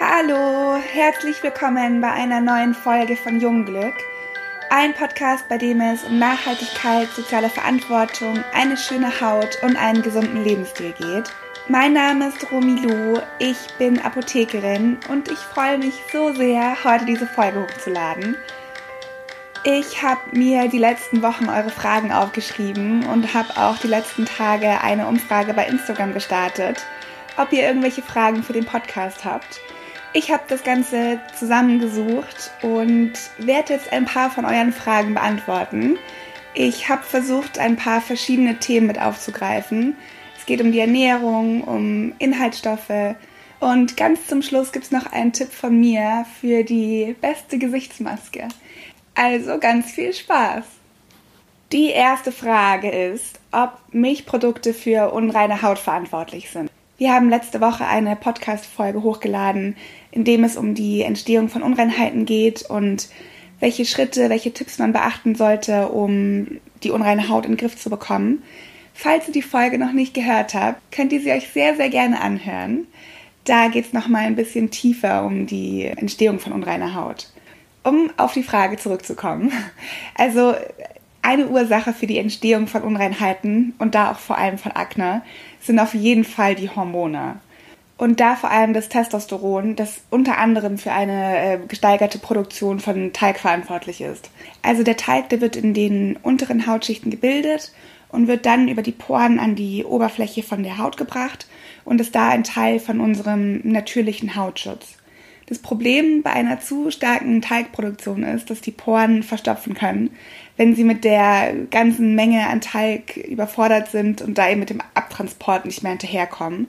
Hallo, herzlich willkommen bei einer neuen Folge von Jungglück. Ein Podcast, bei dem es um Nachhaltigkeit, soziale Verantwortung, eine schöne Haut und einen gesunden Lebensstil geht. Mein Name ist Romy Lu, ich bin Apothekerin und ich freue mich so sehr, heute diese Folge hochzuladen. Ich habe mir die letzten Wochen eure Fragen aufgeschrieben und habe auch die letzten Tage eine Umfrage bei Instagram gestartet, ob ihr irgendwelche Fragen für den Podcast habt. Ich habe das Ganze zusammengesucht und werde jetzt ein paar von euren Fragen beantworten. Ich habe versucht, ein paar verschiedene Themen mit aufzugreifen. Es geht um die Ernährung, um Inhaltsstoffe und ganz zum Schluss gibt es noch einen Tipp von mir für die beste Gesichtsmaske. Also ganz viel Spaß! Die erste Frage ist, ob Milchprodukte für unreine Haut verantwortlich sind. Wir haben letzte Woche eine Podcast-Folge hochgeladen, in dem es um die Entstehung von Unreinheiten geht und welche Schritte, welche Tipps man beachten sollte, um die unreine Haut in den Griff zu bekommen. Falls ihr die Folge noch nicht gehört habt, könnt ihr sie euch sehr, sehr gerne anhören. Da geht es nochmal ein bisschen tiefer um die Entstehung von unreiner Haut. Um auf die Frage zurückzukommen. Also eine Ursache für die Entstehung von Unreinheiten und da auch vor allem von Akne sind auf jeden Fall die Hormone. Und da vor allem das Testosteron, das unter anderem für eine äh, gesteigerte Produktion von Talg verantwortlich ist. Also der Talg, der wird in den unteren Hautschichten gebildet und wird dann über die Poren an die Oberfläche von der Haut gebracht und ist da ein Teil von unserem natürlichen Hautschutz. Das Problem bei einer zu starken Talgproduktion ist, dass die Poren verstopfen können, wenn sie mit der ganzen Menge an Talg überfordert sind und da eben mit dem Abtransport nicht mehr hinterherkommen.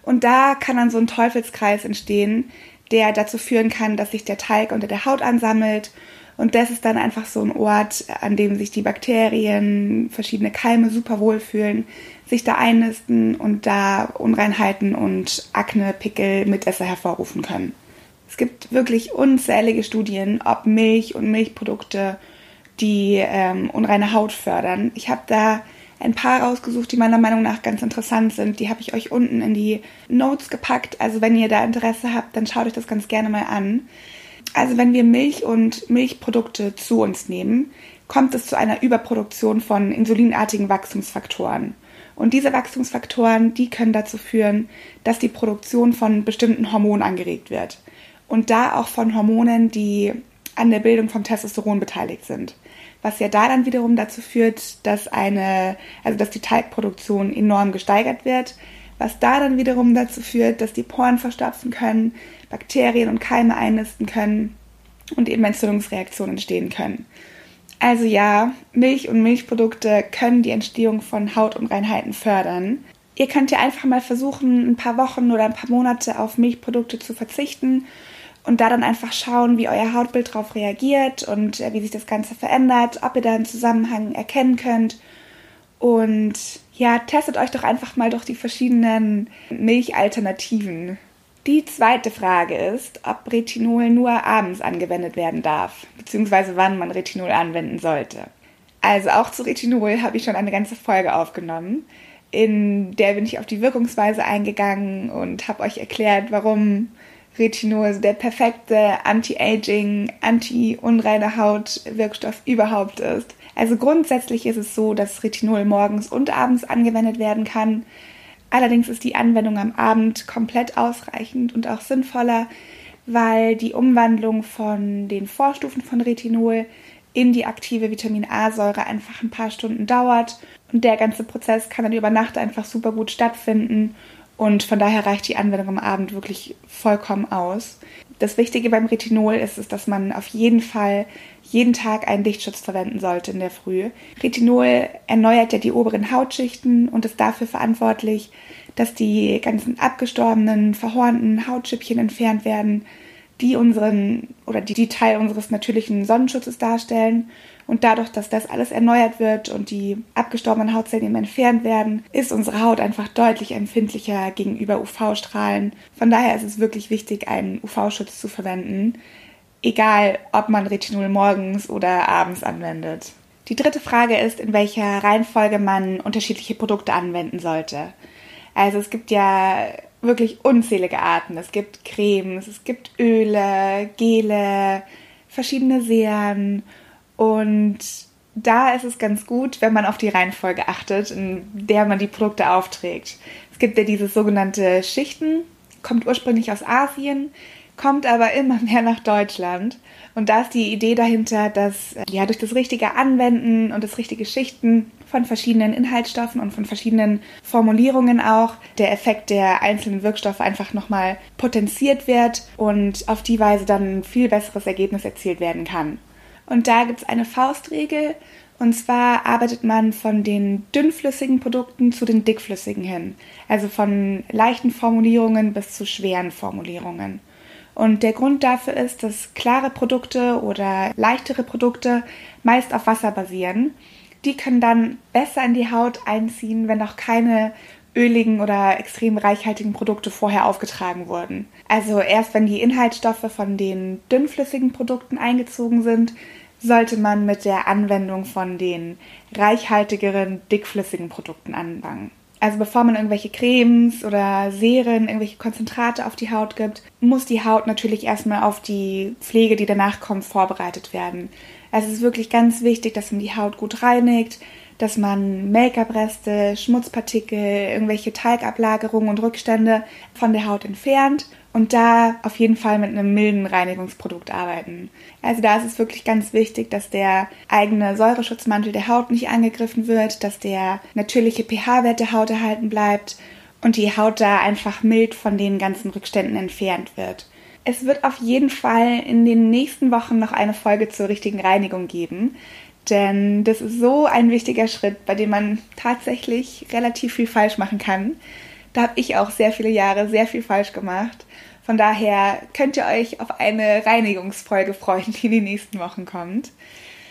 Und da kann dann so ein Teufelskreis entstehen, der dazu führen kann, dass sich der Talg unter der Haut ansammelt. Und das ist dann einfach so ein Ort, an dem sich die Bakterien, verschiedene Keime super wohlfühlen, sich da einnisten und da Unreinheiten und Akne, Pickel, Mitesser hervorrufen können. Es gibt wirklich unzählige Studien, ob Milch und Milchprodukte die ähm, unreine Haut fördern. Ich habe da ein paar rausgesucht, die meiner Meinung nach ganz interessant sind. Die habe ich euch unten in die Notes gepackt. Also wenn ihr da Interesse habt, dann schaut euch das ganz gerne mal an. Also wenn wir Milch und Milchprodukte zu uns nehmen, kommt es zu einer Überproduktion von insulinartigen Wachstumsfaktoren. Und diese Wachstumsfaktoren, die können dazu führen, dass die Produktion von bestimmten Hormonen angeregt wird. Und da auch von Hormonen, die an der Bildung vom Testosteron beteiligt sind was ja da dann wiederum dazu führt, dass eine, also dass die Teigproduktion enorm gesteigert wird, was da dann wiederum dazu führt, dass die Poren verstopfen können, Bakterien und Keime einnisten können und eben Entzündungsreaktionen entstehen können. Also ja, Milch und Milchprodukte können die Entstehung von Hautunreinheiten fördern. Ihr könnt ja einfach mal versuchen, ein paar Wochen oder ein paar Monate auf Milchprodukte zu verzichten und da dann einfach schauen, wie euer Hautbild darauf reagiert und äh, wie sich das Ganze verändert, ob ihr da einen Zusammenhang erkennen könnt. Und ja, testet euch doch einfach mal durch die verschiedenen Milchalternativen. Die zweite Frage ist, ob Retinol nur abends angewendet werden darf, beziehungsweise wann man Retinol anwenden sollte. Also auch zu Retinol habe ich schon eine ganze Folge aufgenommen, in der bin ich auf die Wirkungsweise eingegangen und habe euch erklärt, warum Retinol also der perfekte Anti-Aging, anti-unreine Haut-Wirkstoff überhaupt ist. Also grundsätzlich ist es so, dass Retinol morgens und abends angewendet werden kann. Allerdings ist die Anwendung am Abend komplett ausreichend und auch sinnvoller, weil die Umwandlung von den Vorstufen von Retinol in die aktive Vitamin A-Säure einfach ein paar Stunden dauert und der ganze Prozess kann dann über Nacht einfach super gut stattfinden und von daher reicht die Anwendung am Abend wirklich vollkommen aus. Das Wichtige beim Retinol ist, ist, dass man auf jeden Fall jeden Tag einen Lichtschutz verwenden sollte in der Früh. Retinol erneuert ja die oberen Hautschichten und ist dafür verantwortlich, dass die ganzen abgestorbenen, verhornten Hautschüppchen entfernt werden, die unseren oder die, die Teil unseres natürlichen Sonnenschutzes darstellen und dadurch, dass das alles erneuert wird und die abgestorbenen Hautzellen eben entfernt werden, ist unsere Haut einfach deutlich empfindlicher gegenüber UV-Strahlen. Von daher ist es wirklich wichtig, einen UV-Schutz zu verwenden. egal ob man Retinol morgens oder abends anwendet. Die dritte Frage ist, in welcher Reihenfolge man unterschiedliche Produkte anwenden sollte. Also es gibt ja wirklich unzählige Arten. Es gibt Cremes, es gibt Öle, Gele, verschiedene Serien und da ist es ganz gut, wenn man auf die Reihenfolge achtet, in der man die Produkte aufträgt. Es gibt ja diese sogenannte Schichten, kommt ursprünglich aus Asien, kommt aber immer mehr nach Deutschland. Und da ist die Idee dahinter, dass ja durch das richtige Anwenden und das richtige Schichten von verschiedenen Inhaltsstoffen und von verschiedenen Formulierungen auch der Effekt der einzelnen Wirkstoffe einfach nochmal potenziert wird und auf die Weise dann ein viel besseres Ergebnis erzielt werden kann. Und da gibt es eine Faustregel. Und zwar arbeitet man von den dünnflüssigen Produkten zu den dickflüssigen hin. Also von leichten Formulierungen bis zu schweren Formulierungen. Und der Grund dafür ist, dass klare Produkte oder leichtere Produkte meist auf Wasser basieren. Die können dann besser in die Haut einziehen, wenn noch keine öligen oder extrem reichhaltigen Produkte vorher aufgetragen wurden. Also erst wenn die Inhaltsstoffe von den dünnflüssigen Produkten eingezogen sind, sollte man mit der Anwendung von den reichhaltigeren, dickflüssigen Produkten anfangen. Also bevor man irgendwelche Cremes oder Serien, irgendwelche Konzentrate auf die Haut gibt, muss die Haut natürlich erstmal auf die Pflege, die danach kommt, vorbereitet werden. Es ist wirklich ganz wichtig, dass man die Haut gut reinigt, dass man Make-up-Reste, Schmutzpartikel, irgendwelche Teigablagerungen und Rückstände von der Haut entfernt und da auf jeden Fall mit einem milden Reinigungsprodukt arbeiten. Also da ist es wirklich ganz wichtig, dass der eigene Säureschutzmantel der Haut nicht angegriffen wird, dass der natürliche pH-Wert der Haut erhalten bleibt und die Haut da einfach mild von den ganzen Rückständen entfernt wird. Es wird auf jeden Fall in den nächsten Wochen noch eine Folge zur richtigen Reinigung geben. Denn das ist so ein wichtiger Schritt, bei dem man tatsächlich relativ viel falsch machen kann. Da habe ich auch sehr viele Jahre sehr viel falsch gemacht. Von daher könnt ihr euch auf eine Reinigungsfolge freuen, die in den nächsten Wochen kommt.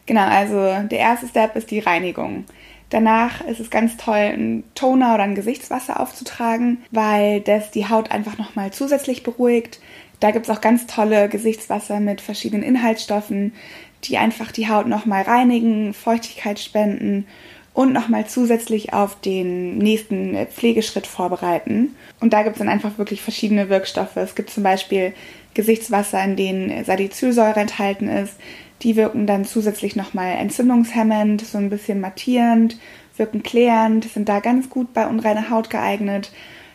Genau, also der erste Step ist die Reinigung. Danach ist es ganz toll, einen Toner oder ein Gesichtswasser aufzutragen, weil das die Haut einfach nochmal zusätzlich beruhigt. Da gibt es auch ganz tolle Gesichtswasser mit verschiedenen Inhaltsstoffen, die einfach die Haut nochmal reinigen, Feuchtigkeit spenden und nochmal zusätzlich auf den nächsten Pflegeschritt vorbereiten. Und da gibt es dann einfach wirklich verschiedene Wirkstoffe. Es gibt zum Beispiel Gesichtswasser, in denen Salicylsäure enthalten ist. Die wirken dann zusätzlich nochmal entzündungshemmend, so ein bisschen mattierend, wirken klärend, sind da ganz gut bei unreiner Haut geeignet.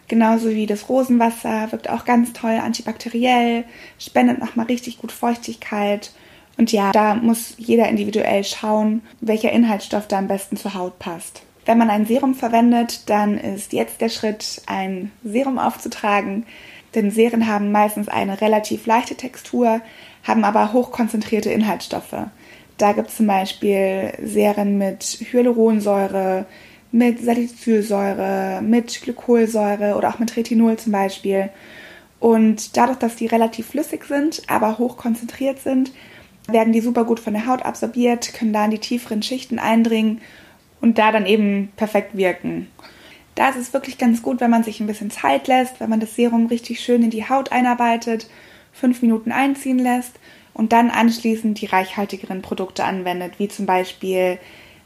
Genauso wie das Rosenwasser wirkt auch ganz toll antibakteriell, spendet nochmal richtig gut Feuchtigkeit und ja, da muss jeder individuell schauen, welcher Inhaltsstoff da am besten zur Haut passt. Wenn man ein Serum verwendet, dann ist jetzt der Schritt, ein Serum aufzutragen. Denn Serien haben meistens eine relativ leichte Textur, haben aber hochkonzentrierte Inhaltsstoffe. Da gibt es zum Beispiel Serien mit Hyaluronsäure, mit Salicylsäure, mit Glykolsäure oder auch mit Retinol zum Beispiel. Und dadurch, dass die relativ flüssig sind, aber hochkonzentriert sind, werden die super gut von der Haut absorbiert, können da in die tieferen Schichten eindringen und da dann eben perfekt wirken. Da ist es wirklich ganz gut, wenn man sich ein bisschen Zeit lässt, wenn man das Serum richtig schön in die Haut einarbeitet, fünf Minuten einziehen lässt und dann anschließend die reichhaltigeren Produkte anwendet, wie zum Beispiel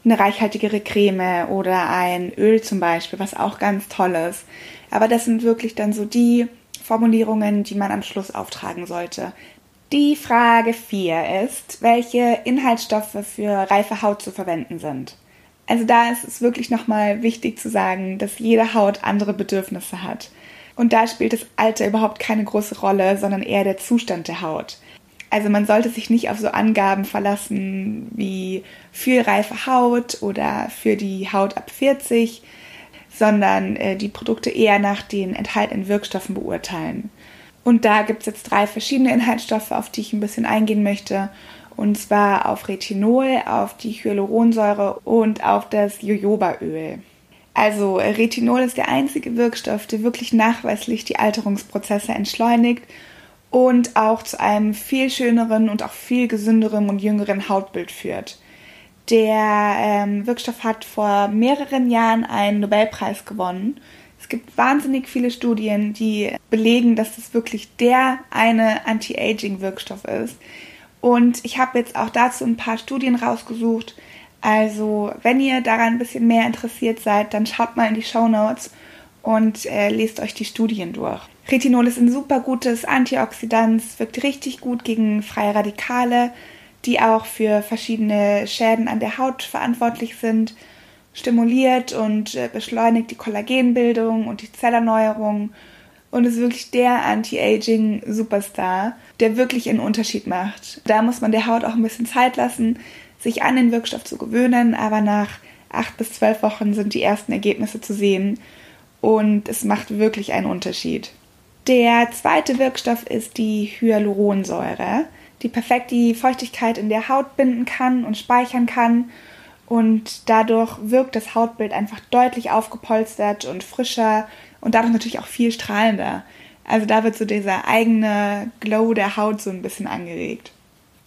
eine reichhaltigere Creme oder ein Öl zum Beispiel, was auch ganz toll ist. Aber das sind wirklich dann so die Formulierungen, die man am Schluss auftragen sollte. Die Frage 4 ist, welche Inhaltsstoffe für reife Haut zu verwenden sind. Also da ist es wirklich nochmal wichtig zu sagen, dass jede Haut andere Bedürfnisse hat. Und da spielt das Alter überhaupt keine große Rolle, sondern eher der Zustand der Haut. Also man sollte sich nicht auf so Angaben verlassen wie für reife Haut oder für die Haut ab 40, sondern äh, die Produkte eher nach den enthaltenen Wirkstoffen beurteilen. Und da gibt es jetzt drei verschiedene Inhaltsstoffe, auf die ich ein bisschen eingehen möchte. Und zwar auf Retinol, auf die Hyaluronsäure und auf das Jojobaöl. Also Retinol ist der einzige Wirkstoff, der wirklich nachweislich die Alterungsprozesse entschleunigt und auch zu einem viel schöneren und auch viel gesünderen und jüngeren Hautbild führt. Der ähm, Wirkstoff hat vor mehreren Jahren einen Nobelpreis gewonnen es gibt wahnsinnig viele Studien, die belegen, dass es wirklich der eine Anti-Aging-Wirkstoff ist. Und ich habe jetzt auch dazu ein paar Studien rausgesucht. Also, wenn ihr daran ein bisschen mehr interessiert seid, dann schaut mal in die Show Notes und äh, lest euch die Studien durch. Retinol ist ein super gutes Antioxidant, wirkt richtig gut gegen freie Radikale, die auch für verschiedene Schäden an der Haut verantwortlich sind, stimuliert und äh, beschleunigt die Kollagenbildung und die Zellerneuerung und ist wirklich der Anti-Aging-Superstar, der wirklich einen Unterschied macht. Da muss man der Haut auch ein bisschen Zeit lassen, sich an den Wirkstoff zu gewöhnen, aber nach acht bis zwölf Wochen sind die ersten Ergebnisse zu sehen und es macht wirklich einen Unterschied. Der zweite Wirkstoff ist die Hyaluronsäure, die perfekt die Feuchtigkeit in der Haut binden kann und speichern kann und dadurch wirkt das Hautbild einfach deutlich aufgepolstert und frischer und dadurch natürlich auch viel strahlender. Also da wird so dieser eigene Glow der Haut so ein bisschen angeregt.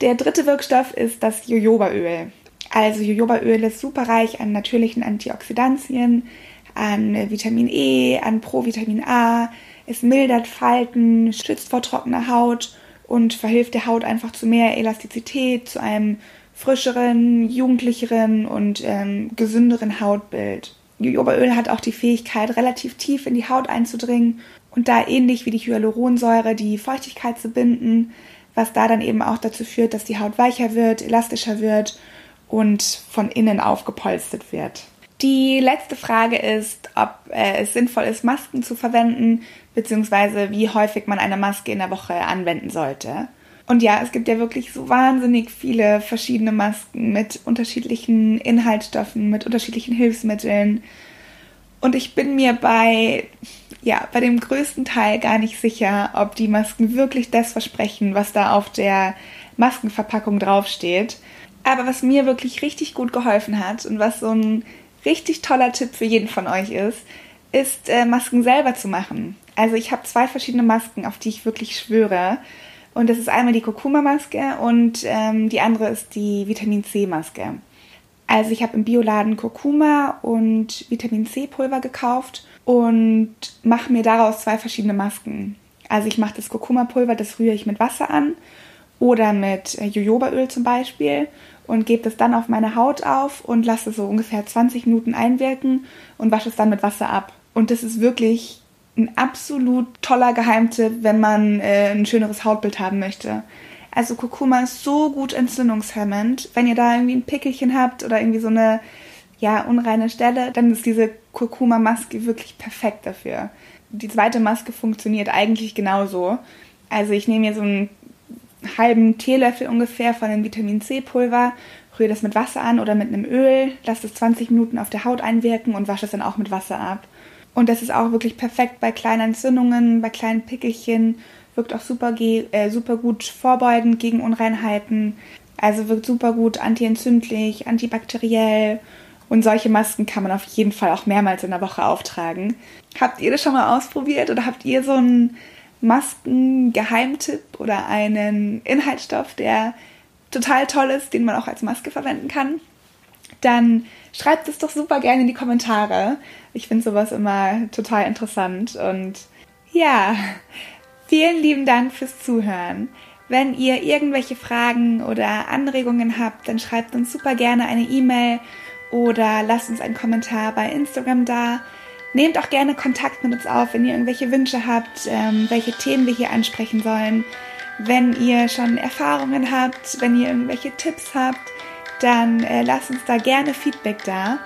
Der dritte Wirkstoff ist das Jojobaöl. Also Jojobaöl ist super reich an natürlichen Antioxidantien, an Vitamin E, an Provitamin A. Es mildert Falten, schützt vor trockener Haut und verhilft der Haut einfach zu mehr Elastizität, zu einem frischeren, jugendlicheren und ähm, gesünderen Hautbild. Jojobaöl hat auch die Fähigkeit, relativ tief in die Haut einzudringen und da ähnlich wie die Hyaluronsäure die Feuchtigkeit zu binden, was da dann eben auch dazu führt, dass die Haut weicher wird, elastischer wird und von innen aufgepolstert wird. Die letzte Frage ist, ob äh, es sinnvoll ist, Masken zu verwenden, beziehungsweise wie häufig man eine Maske in der Woche anwenden sollte. Und ja, es gibt ja wirklich so wahnsinnig viele verschiedene Masken mit unterschiedlichen Inhaltsstoffen, mit unterschiedlichen Hilfsmitteln. Und ich bin mir bei, ja, bei dem größten Teil gar nicht sicher, ob die Masken wirklich das versprechen, was da auf der Maskenverpackung draufsteht. Aber was mir wirklich richtig gut geholfen hat und was so ein richtig toller Tipp für jeden von euch ist, ist äh, Masken selber zu machen. Also ich habe zwei verschiedene Masken, auf die ich wirklich schwöre. Und das ist einmal die Kurkuma-Maske und ähm, die andere ist die Vitamin C-Maske. Also ich habe im Bioladen Kurkuma und Vitamin C-Pulver gekauft und mache mir daraus zwei verschiedene Masken. Also ich mache das Kurkuma-Pulver, das rühre ich mit Wasser an oder mit äh, Jojobaöl zum Beispiel und gebe das dann auf meine Haut auf und lasse so ungefähr 20 Minuten einwirken und wasche es dann mit Wasser ab. Und das ist wirklich ein absolut toller Geheimtipp, wenn man äh, ein schöneres Hautbild haben möchte. Also Kurkuma ist so gut entzündungshemmend. Wenn ihr da irgendwie ein Pickelchen habt oder irgendwie so eine ja, unreine Stelle, dann ist diese Kurkuma-Maske wirklich perfekt dafür. Die zweite Maske funktioniert eigentlich genauso. Also ich nehme mir so einen halben Teelöffel ungefähr von dem Vitamin C-Pulver, rühre das mit Wasser an oder mit einem Öl, lasse es 20 Minuten auf der Haut einwirken und wasche es dann auch mit Wasser ab. Und das ist auch wirklich perfekt bei kleinen Entzündungen, bei kleinen Pickelchen. Wirkt auch super, äh, super gut vorbeugend gegen Unreinheiten. Also wirkt super gut antientzündlich, antibakteriell. Und solche Masken kann man auf jeden Fall auch mehrmals in der Woche auftragen. Habt ihr das schon mal ausprobiert oder habt ihr so einen Masken-Geheimtipp oder einen Inhaltsstoff, der total toll ist, den man auch als Maske verwenden kann? Dann schreibt es doch super gerne in die Kommentare. Ich finde sowas immer total interessant. Und ja, vielen lieben Dank fürs Zuhören. Wenn ihr irgendwelche Fragen oder Anregungen habt, dann schreibt uns super gerne eine E-Mail oder lasst uns einen Kommentar bei Instagram da. Nehmt auch gerne Kontakt mit uns auf, wenn ihr irgendwelche Wünsche habt, ähm, welche Themen wir hier ansprechen sollen. Wenn ihr schon Erfahrungen habt, wenn ihr irgendwelche Tipps habt, dann äh, lasst uns da gerne Feedback da.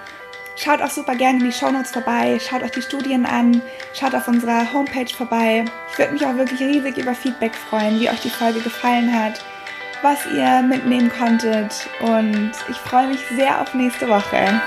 Schaut auch super gerne in die Shownotes vorbei, schaut euch die Studien an, schaut auf unserer Homepage vorbei. Ich würde mich auch wirklich riesig über Feedback freuen, wie euch die Folge gefallen hat, was ihr mitnehmen konntet und ich freue mich sehr auf nächste Woche.